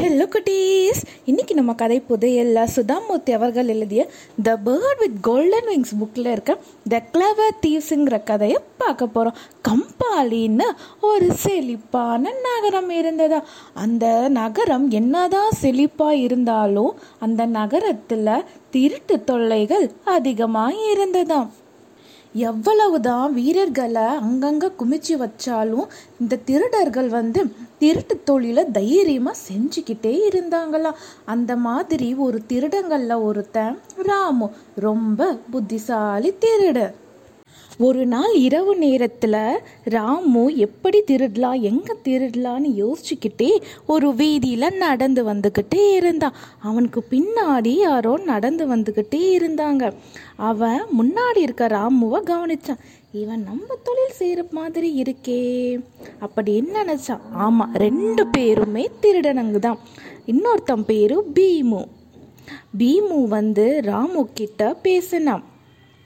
Hello குட்டீஸ் இன்னைக்கு நம்ம கதை புதையல்ல சுதாமூர்த்தி அவர்கள் எழுதிய the bird with golden wings புக்கில் இருக்க த கிளவர் தீவ்ஸுங்கிற கதையை பார்க்க போகிறோம் கம்பாலின்னு ஒரு செழிப்பான நகரம் இருந்ததா. அந்த நகரம் என்னதான் செழிப்பாக இருந்தாலும் அந்த நகரத்தில் திருட்டு தொல்லைகள் அதிகமாக இருந்ததாம் எவ்வளவுதான் வீரர்களை அங்கங்கே குமிச்சு வச்சாலும் இந்த திருடர்கள் வந்து திருட்டு தொழிலை தைரியமாக செஞ்சுக்கிட்டே இருந்தாங்களாம் அந்த மாதிரி ஒரு திருடங்கள்ல ஒருத்தன் ராமு ரொம்ப புத்திசாலி திருடன். ஒரு நாள் இரவு நேரத்தில் ராமு எப்படி திருடலாம் எங்கே திருடலான்னு யோசிச்சுக்கிட்டே ஒரு வீதியில் நடந்து வந்துக்கிட்டே இருந்தான் அவனுக்கு பின்னாடி யாரோ நடந்து வந்துக்கிட்டே இருந்தாங்க. அவன் முன்னாடி இருக்க ராமுவை கவனிச்சான் இவன் நம்ம தொழில் செய்கிற மாதிரி இருக்கே அப்படின்னு நினச்சான் ஆமாம் ரெண்டு பேருமே திருடனுங்க தான் இன்னொருத்தன் பேரு பீமு. பீமு வந்து ராமு கிட்ட பேசினான்.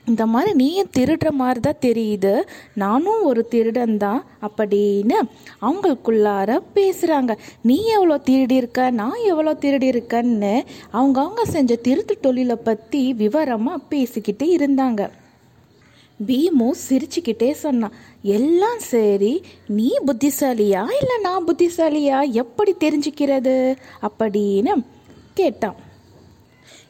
இந்த மாதிரி நீயும் திருடுற மாதிரி தான் தெரியுது. நானும் ஒரு திருடன் தான் அப்படின்னு அவங்களுக்குள்ளார பேசுகிறாங்க நீ எவ்வளோ திருடி இருக்க நான் எவ்வளோ திருடி இருக்கன்னு அவங்க அவங்க செஞ்ச திருட்டு தொழிலை பற்றி விவரமாக பேசிக்கிட்டு இருந்தாங்க. பீமு சிரிச்சுக்கிட்டே சொன்னான் எல்லாம் சரி. நீ புத்திசாலியா? இல்லை நான் புத்திசாலியா? எப்படி தெரிஞ்சுக்கிறது? அப்படின்னு கேட்டான்.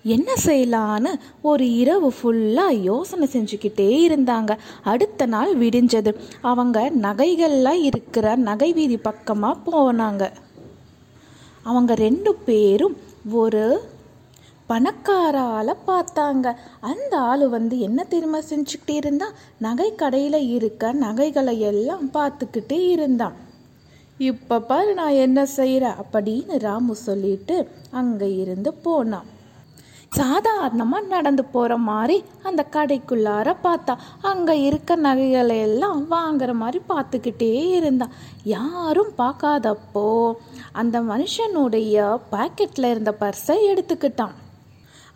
என்ன செய்யலான்னு ஒரு இரவு ஃபுல்லாக யோசனை செஞ்சுக்கிட்டே இருந்தாங்க. அடுத்த நாள் விடிஞ்சது. அவங்க நகைகள்லாம் இருக்கிற நகை வீதி பக்கமாக போனாங்க. அவங்க ரெண்டு பேரும் ஒரு பணக்கார ஆளை பார்த்தாங்க. அந்த ஆள் வந்து என்ன தெரியுமா செஞ்சுக்கிட்டே இருந்தான் நகை கடையில் இருக்க நகைகளை எல்லாம் பார்த்துக்கிட்டே இருந்தான். இப்போ பாரு நான் என்ன செய்கிறேன் அப்படின்னு ராமு சொல்லிட்டு அங்கே இருந்து போனான். சாதாரணமாக நடந்து போகிற மாதிரி அந்த கடைக்குள்ளார பார்த்தா அங்கே இருக்க நகைகளை எல்லாம் வாங்குற மாதிரி பார்த்துக்கிட்டே இருந்தான் யாரும் பார்க்காதப்போ அந்த மனுஷனுடைய பாக்கெட்டில் இருந்த பர்ஸை எடுத்துக்கிட்டான்.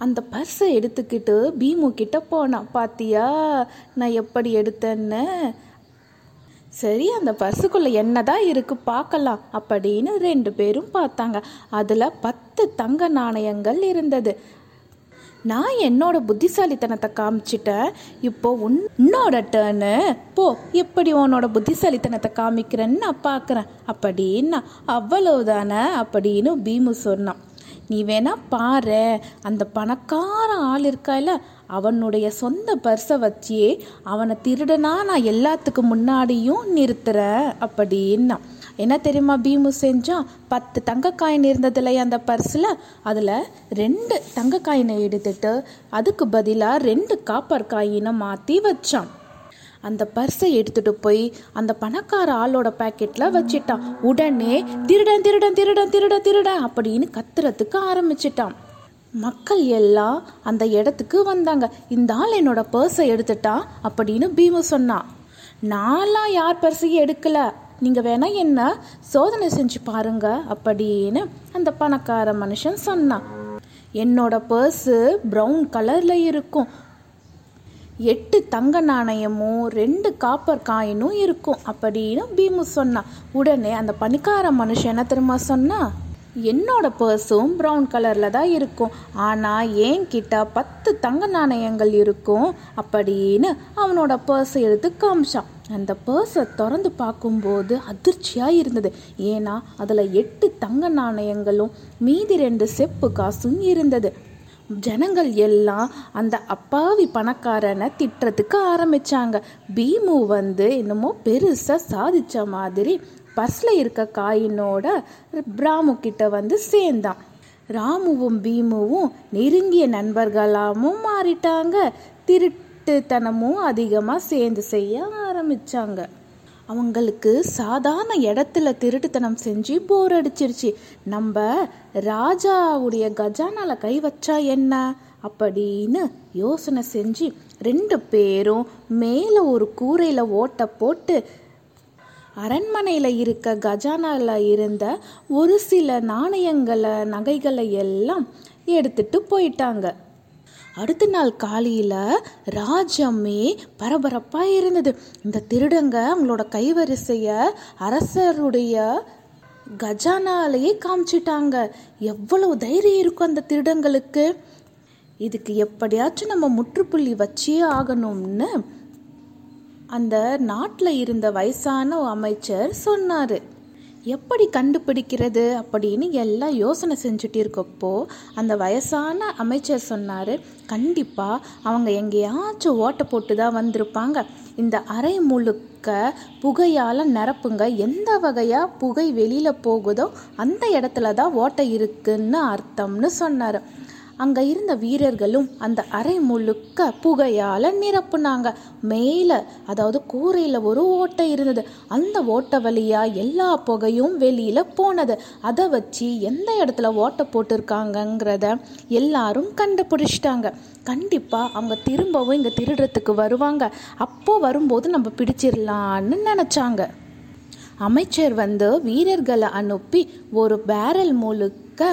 அந்த பர்ஸை எடுத்துக்கிட்டு பீமு கிட்ட போனான் பாத்தியா நான் எப்படி எடுத்தேன்னு? சரி அந்த பர்சுக்குள்ள என்னதான் இருக்கு பார்க்கலாம் அப்படின்னு ரெண்டு பேரும் பார்த்தாங்க. அதில் பத்து தங்க நாணயங்கள் இருந்தது. நான் என்னோட புத்திசாலித்தனத்தை காமிச்சிட்டேன். இப்போ உன் உன்னோட டேர்னு போ எப்படி உன்னோட புத்திசாலித்தனத்தை காமிக்கிறேன்னு நான் பார்க்குறேன். அப்படின்னா அவ்வளவுதானே அப்படின்னு பீமு சொன்னான். நீ வேணா பாரு அந்த பணக்கார ஆள் இருக்கால அவனுடைய சொந்த பர்ஸை வச்சே அவனை திருடனா நான் எல்லாத்துக்கு முன்னாடியும் நிறுத்துறேன். அப்படின்னா என்ன தெரியுமா பீமு செஞ்சான் பத்து தங்க காயின் அந்த பர்ஸில்? அதில் ரெண்டு தங்க காயினை எடுத்துட்டு அதுக்கு பதிலாக ரெண்டு காப்பர் காயினை மாற்றி வச்சான். அந்த பர்ஸை எடுத்துட்டு போய் அந்த பணக்கார ஆளோட பாக்கெட்டில் வச்சிட்டான். உடனே திருடன் திருடன் திருடன் திருடன் திருடன் அப்படின்னு கத்துறதுக்கு ஆரம்பிச்சிட்டான். மக்கள் எல்லாம் அந்த இடத்துக்கு வந்தாங்க. இந்த ஆள் என்னோட பர்ஸை எடுத்துட்டான் அப்படின்னு பீமு சொன்னான். நான்லாம் யார் பர்ஸையும் எடுக்கல. நீங்கள் வேணால் என்ன சோதனை செஞ்சு பாருங்க அப்படின்னு அந்த பணக்கார மனுஷன் சொன்னான். என்னோட பர்ஸு ப்ரௌன் கலரில் இருக்கும். எட்டு தங்க நாணயமும் ரெண்டு காப்பர் காயினும் இருக்கும் அப்படின்னு பீமு சொன்னான். உடனே அந்த பணிக்கார மனுஷன் என்ன தெரியுமா சொன்னா என்னோட பர்ஸும் ப்ரௌன் கலரில் தான் இருக்கும். ஆனால் என்கிட்ட பத்து தங்க நாணயங்கள் இருக்கும் அப்படின்னு அவனோட பர்ஸை எடுத்து காமிச்சான். அந்த பர்ஸை திறந்து பார்க்கும்போது அதிர்ச்சியாக இருந்தது. ஏன்னா அதில் எட்டு தங்க நாணயங்களும் மீதி ரெண்டு செப்பு காசும் இருந்தது. ஜனங்கள் எல்லாம் அந்த அப்பாவி பணக்காரனை திட்டுறதுக்கு ஆரம்பித்தாங்க பீமு வந்து என்னமோ பெருசாக சாதித்த மாதிரி பர்ஸில் இருக்க காயினோட ராமு கிட்ட வந்து சேர்ந்தான். ராமுவும் பீமுவும் நெருங்கிய நண்பர்களாகவும் மாறிட்டாங்க. திருட்டுத்தனமும் அதிகமாக சேர்ந்து செய்ய ஆரம்பிச்சாங்க. அவங்களுக்கு சாதாரண இடத்துல திருட்டுத்தனம் செஞ்சு போர் அடிச்சிருச்சு. நம்ம ராஜாவுடைய கஜானால கை வச்சா என்ன? அப்படின்னு யோசனை செஞ்சு ரெண்டு பேரும் மேலே ஒரு கூரையில் ஓட்டை போட்டு அரண்மனையில் இருக்க கஜானாவில் இருந்த ஒரு சில நாணயங்களை நகைகளை எல்லாம் எடுத்துட்டு போயிட்டாங்க. அடுத்த நாள் காலையில் ராஜமே பரபரப்பாக இருந்தது. இந்த திருடங்க அவங்களோட கைவரிசையை அரசருடைய கஜானாலேயே காமிச்சிட்டாங்க. எவ்வளவு தைரியம் இருக்கும் அந்த திருடங்களுக்கு? இதுக்கு எப்படியாச்சும் நம்ம முற்றுப்புள்ளி வச்சே ஆகணும்னு அந்த நாட்டில் இருந்த வயசான அமைச்சர் சொன்னார். எப்படி கண்டுபிடிக்கிறது? அப்படின்னு எல்லாம் யோசனை செஞ்சுட்டு இருக்கப்போ அந்த வயசான அமைச்சர் சொன்னார் கண்டிப்பாக அவங்க எங்கேயாச்சும் ஓட்டை போட்டு தான் வந்திருப்பாங்க. இந்த அறை முழுக்க புகையால் நிரப்புங்க. எந்த வகையாக புகை வெளியில் போகுதோ அந்த இடத்துல தான் ஓட்டை இருக்குன்னு அர்த்தம்னு சொன்னார். அங்கே இருந்த வீரர்களும் அந்த அறை முழுக்க புகையால் நிரப்புனாங்க. மேலே அதாவது கூரையில் ஒரு ஓட்டை இருந்தது. அந்த ஓட்டை வழியாக எல்லா புகையும் வெளியில் போனது. அதை வச்சு எந்த இடத்துல ஓட்டை போட்டிருக்காங்கங்கிறத எல்லாரும் கண்டுபிடிச்சிட்டாங்க. கண்டிப்பாக அவங்க திரும்பவும் இங்கே திருடுறதுக்கு வருவாங்க. அப்போது வரும்போது நம்ம பிடிச்சிடலான்னு நினச்சாங்க. அமைச்சர் வந்து வீரர்களை அனுப்பி ஒரு பேரல் முழுக்க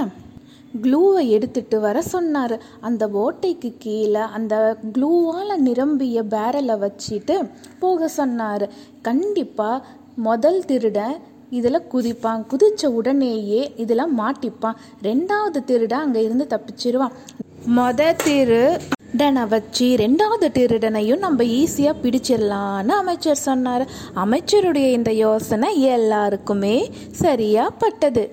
க்ளூவை எடுத்துட்டு வர சொன்னார். அந்த ஓட்டைக்கு கீழே அந்த க்ளூவால் நிரம்பிய பேரலை வச்சுட்டு போக சொன்னார். கண்டிப்பாக முதல் திருடன் இதில் குதிப்பான். குதித்த உடனேயே இதில் மாட்டிப்பான். ரெண்டாவது திருடன் அங்கே இருந்து தப்பிச்சிருவான். மொத திருடனை வச்சு ரெண்டாவது திருடனையும் நம்ம ஈஸியாக பிடிச்சிடலான்னு அமைச்சர் சொன்னார். அமைச்சருடைய இந்த யோசனை எல்லாருக்குமே சரியாக பட்டது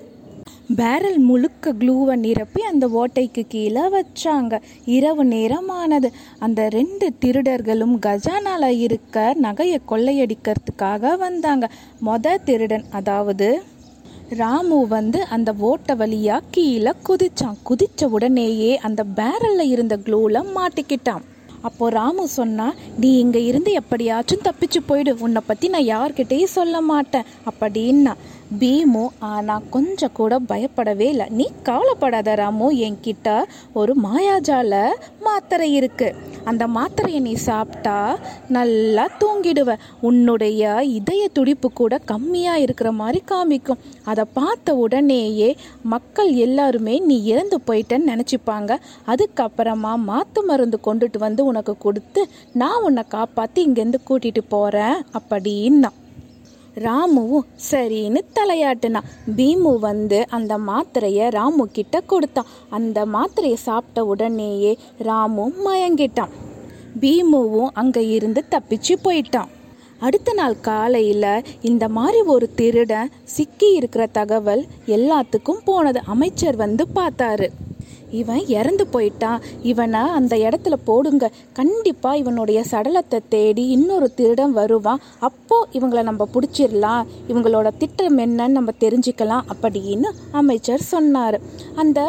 பேரல் முழுக்க க்ளூவை நிரப்பி அந்த ஓட்டைக்கு கீழே வச்சாங்க. இரவு நேரமானது. அந்த ரெண்டு திருடர்களும் கஜானால இருக்க நகையை கொள்ளையடிக்கிறதுக்காக வந்தாங்க. மொத திருடன் அதாவது ராமு வந்து அந்த ஓட்டை வழியா கீழே குதிச்சான். குதிச்ச உடனேயே அந்த பேரல்ல இருந்த க்ளூல மாட்டிக்கிட்டான். அப்போ ராமு சொன்னா நீ இங்க இருந்து எப்படியாச்சும் தப்பிச்சு போயிடு. உன்னை பத்தி நான் யார்கிட்டயும் சொல்ல மாட்டேன். அப்படின்னா பீமு ஆனா கொஞ்சம் கூட பயப்படவே இல்லை. நீ கவலைப்படாத ராமு என்கிட்ட ஒரு மாயாஜால மாத்திரை இருக்கு. அந்த மாத்திரையை நீ சாப்பிட்டா நல்லா தூங்கிடுவ. உன்னுடைய இதய துடிப்பு கூட கம்மியா இருக்கிற மாதிரி காமிக்கும். அதை பார்த்த உடனேயே மக்கள் எல்லாருமே நீ இறந்து போயிட்டேன்னு நினச்சிப்பாங்க. அதுக்கப்புறமா மாத்து மருந்து கொண்டுட்டு வந்து உனக்கு கொடுத்து நான் உன்னை காப்பாற்றி இங்கேருந்து கூட்டிகிட்டு போகிறேன் அப்படின்னா. ராமுவும் சரின்னு தலையாட்டுனான் பீமு வந்து அந்த மாத்திரையை ராமு கிட்ட கொடுத்தான். அந்த மாத்திரையை சாப்பிட்ட உடனேயே ராமு மயங்கிட்டான். பீமுவும் அங்கே இருந்து தப்பிச்சு போயிட்டான். அடுத்த நாள் காலையில் இந்த மாதிரி ஒரு திருடன் சிக்கி இருக்கிற தகவல் எல்லாத்துக்கும் போனது. அமைச்சர் வந்து பார்த்தாரு. இவன் இறந்து போயிட்டான் இவனை அந்த இடத்துல போடுங்க. கண்டிப்பாக இவனுடைய சடலத்தை தேடி இன்னொரு திருடன் வருவான். அப்போ இவங்களை நம்ம பிடிச்சிடலாம். இவங்களோட திட்டம் என்னன்னு நம்ம தெரிஞ்சுக்கலாம் அப்படின்னு அமைச்சர் சொன்னார். அந்த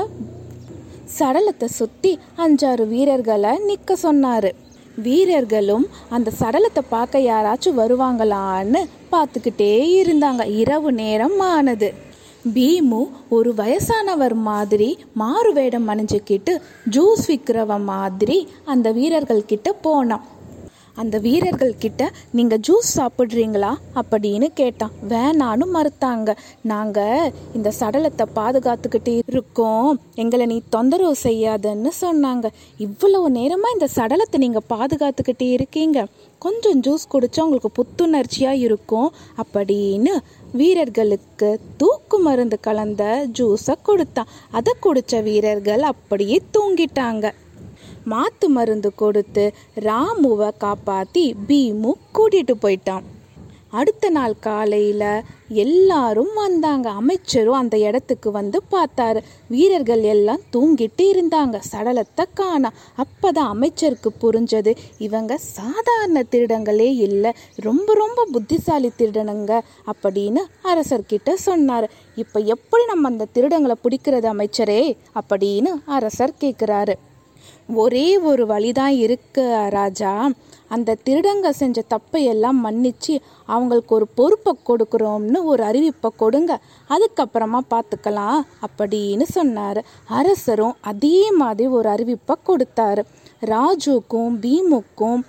சடலத்தை சுற்றி அஞ்சாறு வீரர்களை நிற்க சொன்னார். வீரர்களும் அந்த சடலத்தை பார்க்க யாராச்சும் வருவாங்களான்னு பார்த்துக்கிட்டே இருந்தாங்க. இரவு நேரம் ஆனது. பீமு ஒரு வயசானவர் மாதிரி மாறு வேடம் அணிஞ்சுக்கிட்டு ஜூஸ் விற்கிறவ மாதிரி அந்த வீரர்கள் கிட்ட போனான். அந்த வீரர்கள் கிட்ட நீங்கள் ஜூஸ் சாப்பிட்றீங்களா? அப்படின்னு கேட்டான். வேணான்னு மறுத்தாங்க. நாங்கள் இந்த சடலத்தை பாதுகாத்துக்கிட்டே இருக்கோம். எங்களை நீ தொந்தரவு செய்யாதன்னு சொன்னாங்க. இவ்வளவு நேரமாக இந்த சடலத்தை நீங்கள் பாதுகாத்துக்கிட்டே இருக்கீங்க. கொஞ்சம் ஜூஸ் குடிச்சா உங்களுக்கு புத்துணர்ச்சியாக இருக்கும். அப்படின்னு வீரர்களுக்கு தூக்கு மருந்து கலந்த ஜூஸை கொடுத்தான். அதை குடித்த வீரர்கள் அப்படியே தூங்கிட்டாங்க. மாத்து மருந்து கொடுத்து ராமுவை காப்பாற்றி பீமு கூட்டிகிட்டு போயிட்டான். அடுத்த நாள் காலையில் எல்லாரும் வந்தாங்க. அமைச்சரும் அந்த இடத்துக்கு வந்து பார்த்தாரு. வீரர்கள் எல்லாம் தூங்கிட்டு இருந்தாங்க. சடலத்தை காணா. அப்போதான் அமைச்சருக்கு புரிஞ்சது. இவங்க சாதாரண திருடங்களே இல்லை. ரொம்ப ரொம்ப புத்திசாலி திருடனுங்க அப்படின்னு அரசர்கிட்ட சொன்னார். இப்போ எப்படி நம்ம அந்த திருடங்களை பிடிக்கிறது அமைச்சரே? அப்படின்னு அரசர் கேட்குறாரு ஒரே ஒரு வழிதான் இருக்கு ராஜா. அந்த திருடங்க செஞ்ச தப்பை எல்லாம் மன்னிச்சு அவங்களுக்கு ஒரு பொறுப்பை கொடுக்குறோம்னு ஒரு அறிவிப்பை கொடுங்க. அதுக்கப்புறமா பார்த்துக்கலாம் அப்படின்னு சொன்னார். அரசரும் அதே மாதிரி ஒரு அறிவிப்பை கொடுத்தாரு. ராஜுக்கும் பீமுக்கும்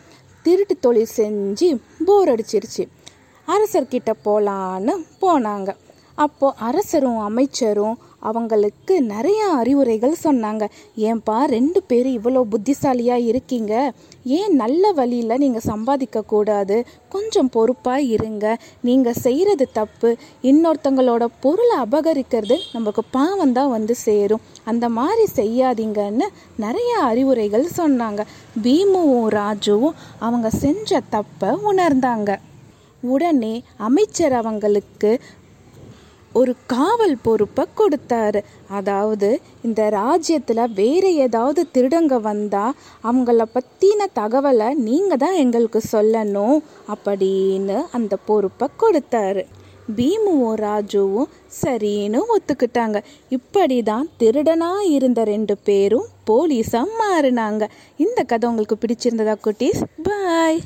திருட்டு தொழில் செஞ்சு போர் அடிச்சிருச்சு. அரசர்கிட்ட போகலான்னு போனாங்க. அப்போது அரசரும் அமைச்சரும் அவங்களுக்கு நிறைய அறிவுரைகள் சொன்னாங்க. ஏன்பா ரெண்டு பேரும் இவ்வளோ புத்திசாலியாக இருக்கீங்க. ஏன் நல்ல வழியில் நீங்கள் சம்பாதிக்க கூடாது? கொஞ்சம் பொறுப்பாக இருங்க. நீங்கள் செய்கிறது தப்பு. இன்னொருத்தங்களோட பொருளை அபகரிக்கிறது நமக்கு பாவம் தான் வந்து சேரும். அந்த மாதிரி செய்யாதீங்கன்னு நிறைய அறிவுரைகள் சொன்னாங்க. பீமுவும் ராஜுவும் அவங்க செஞ்ச தப்பை உணர்ந்தாங்க. உடனே அமைச்சர் அவங்களுக்கு ஒரு காவல் பொறுப்பை கொடுத்தாரு. அதாவது இந்த ராஜ்யத்தில் வேற ஏதாவது திருடங்க வந்தால் அவங்கள பற்றின தகவலை நீங்கள் தான் எங்களுக்கு சொல்லணும் அப்படின்னு அந்த பொறுப்பை கொடுத்தாரு. பீமுவும் ராஜுவும் சரின்னு ஒத்துக்கிட்டாங்க. இப்படி தான் திருடனாக இருந்த ரெண்டு பேரும் போலீஸாக மாறினாங்க. இந்த கதை உங்களுக்கு பிடிச்சிருந்ததா குட்டீஸ்? பாய்.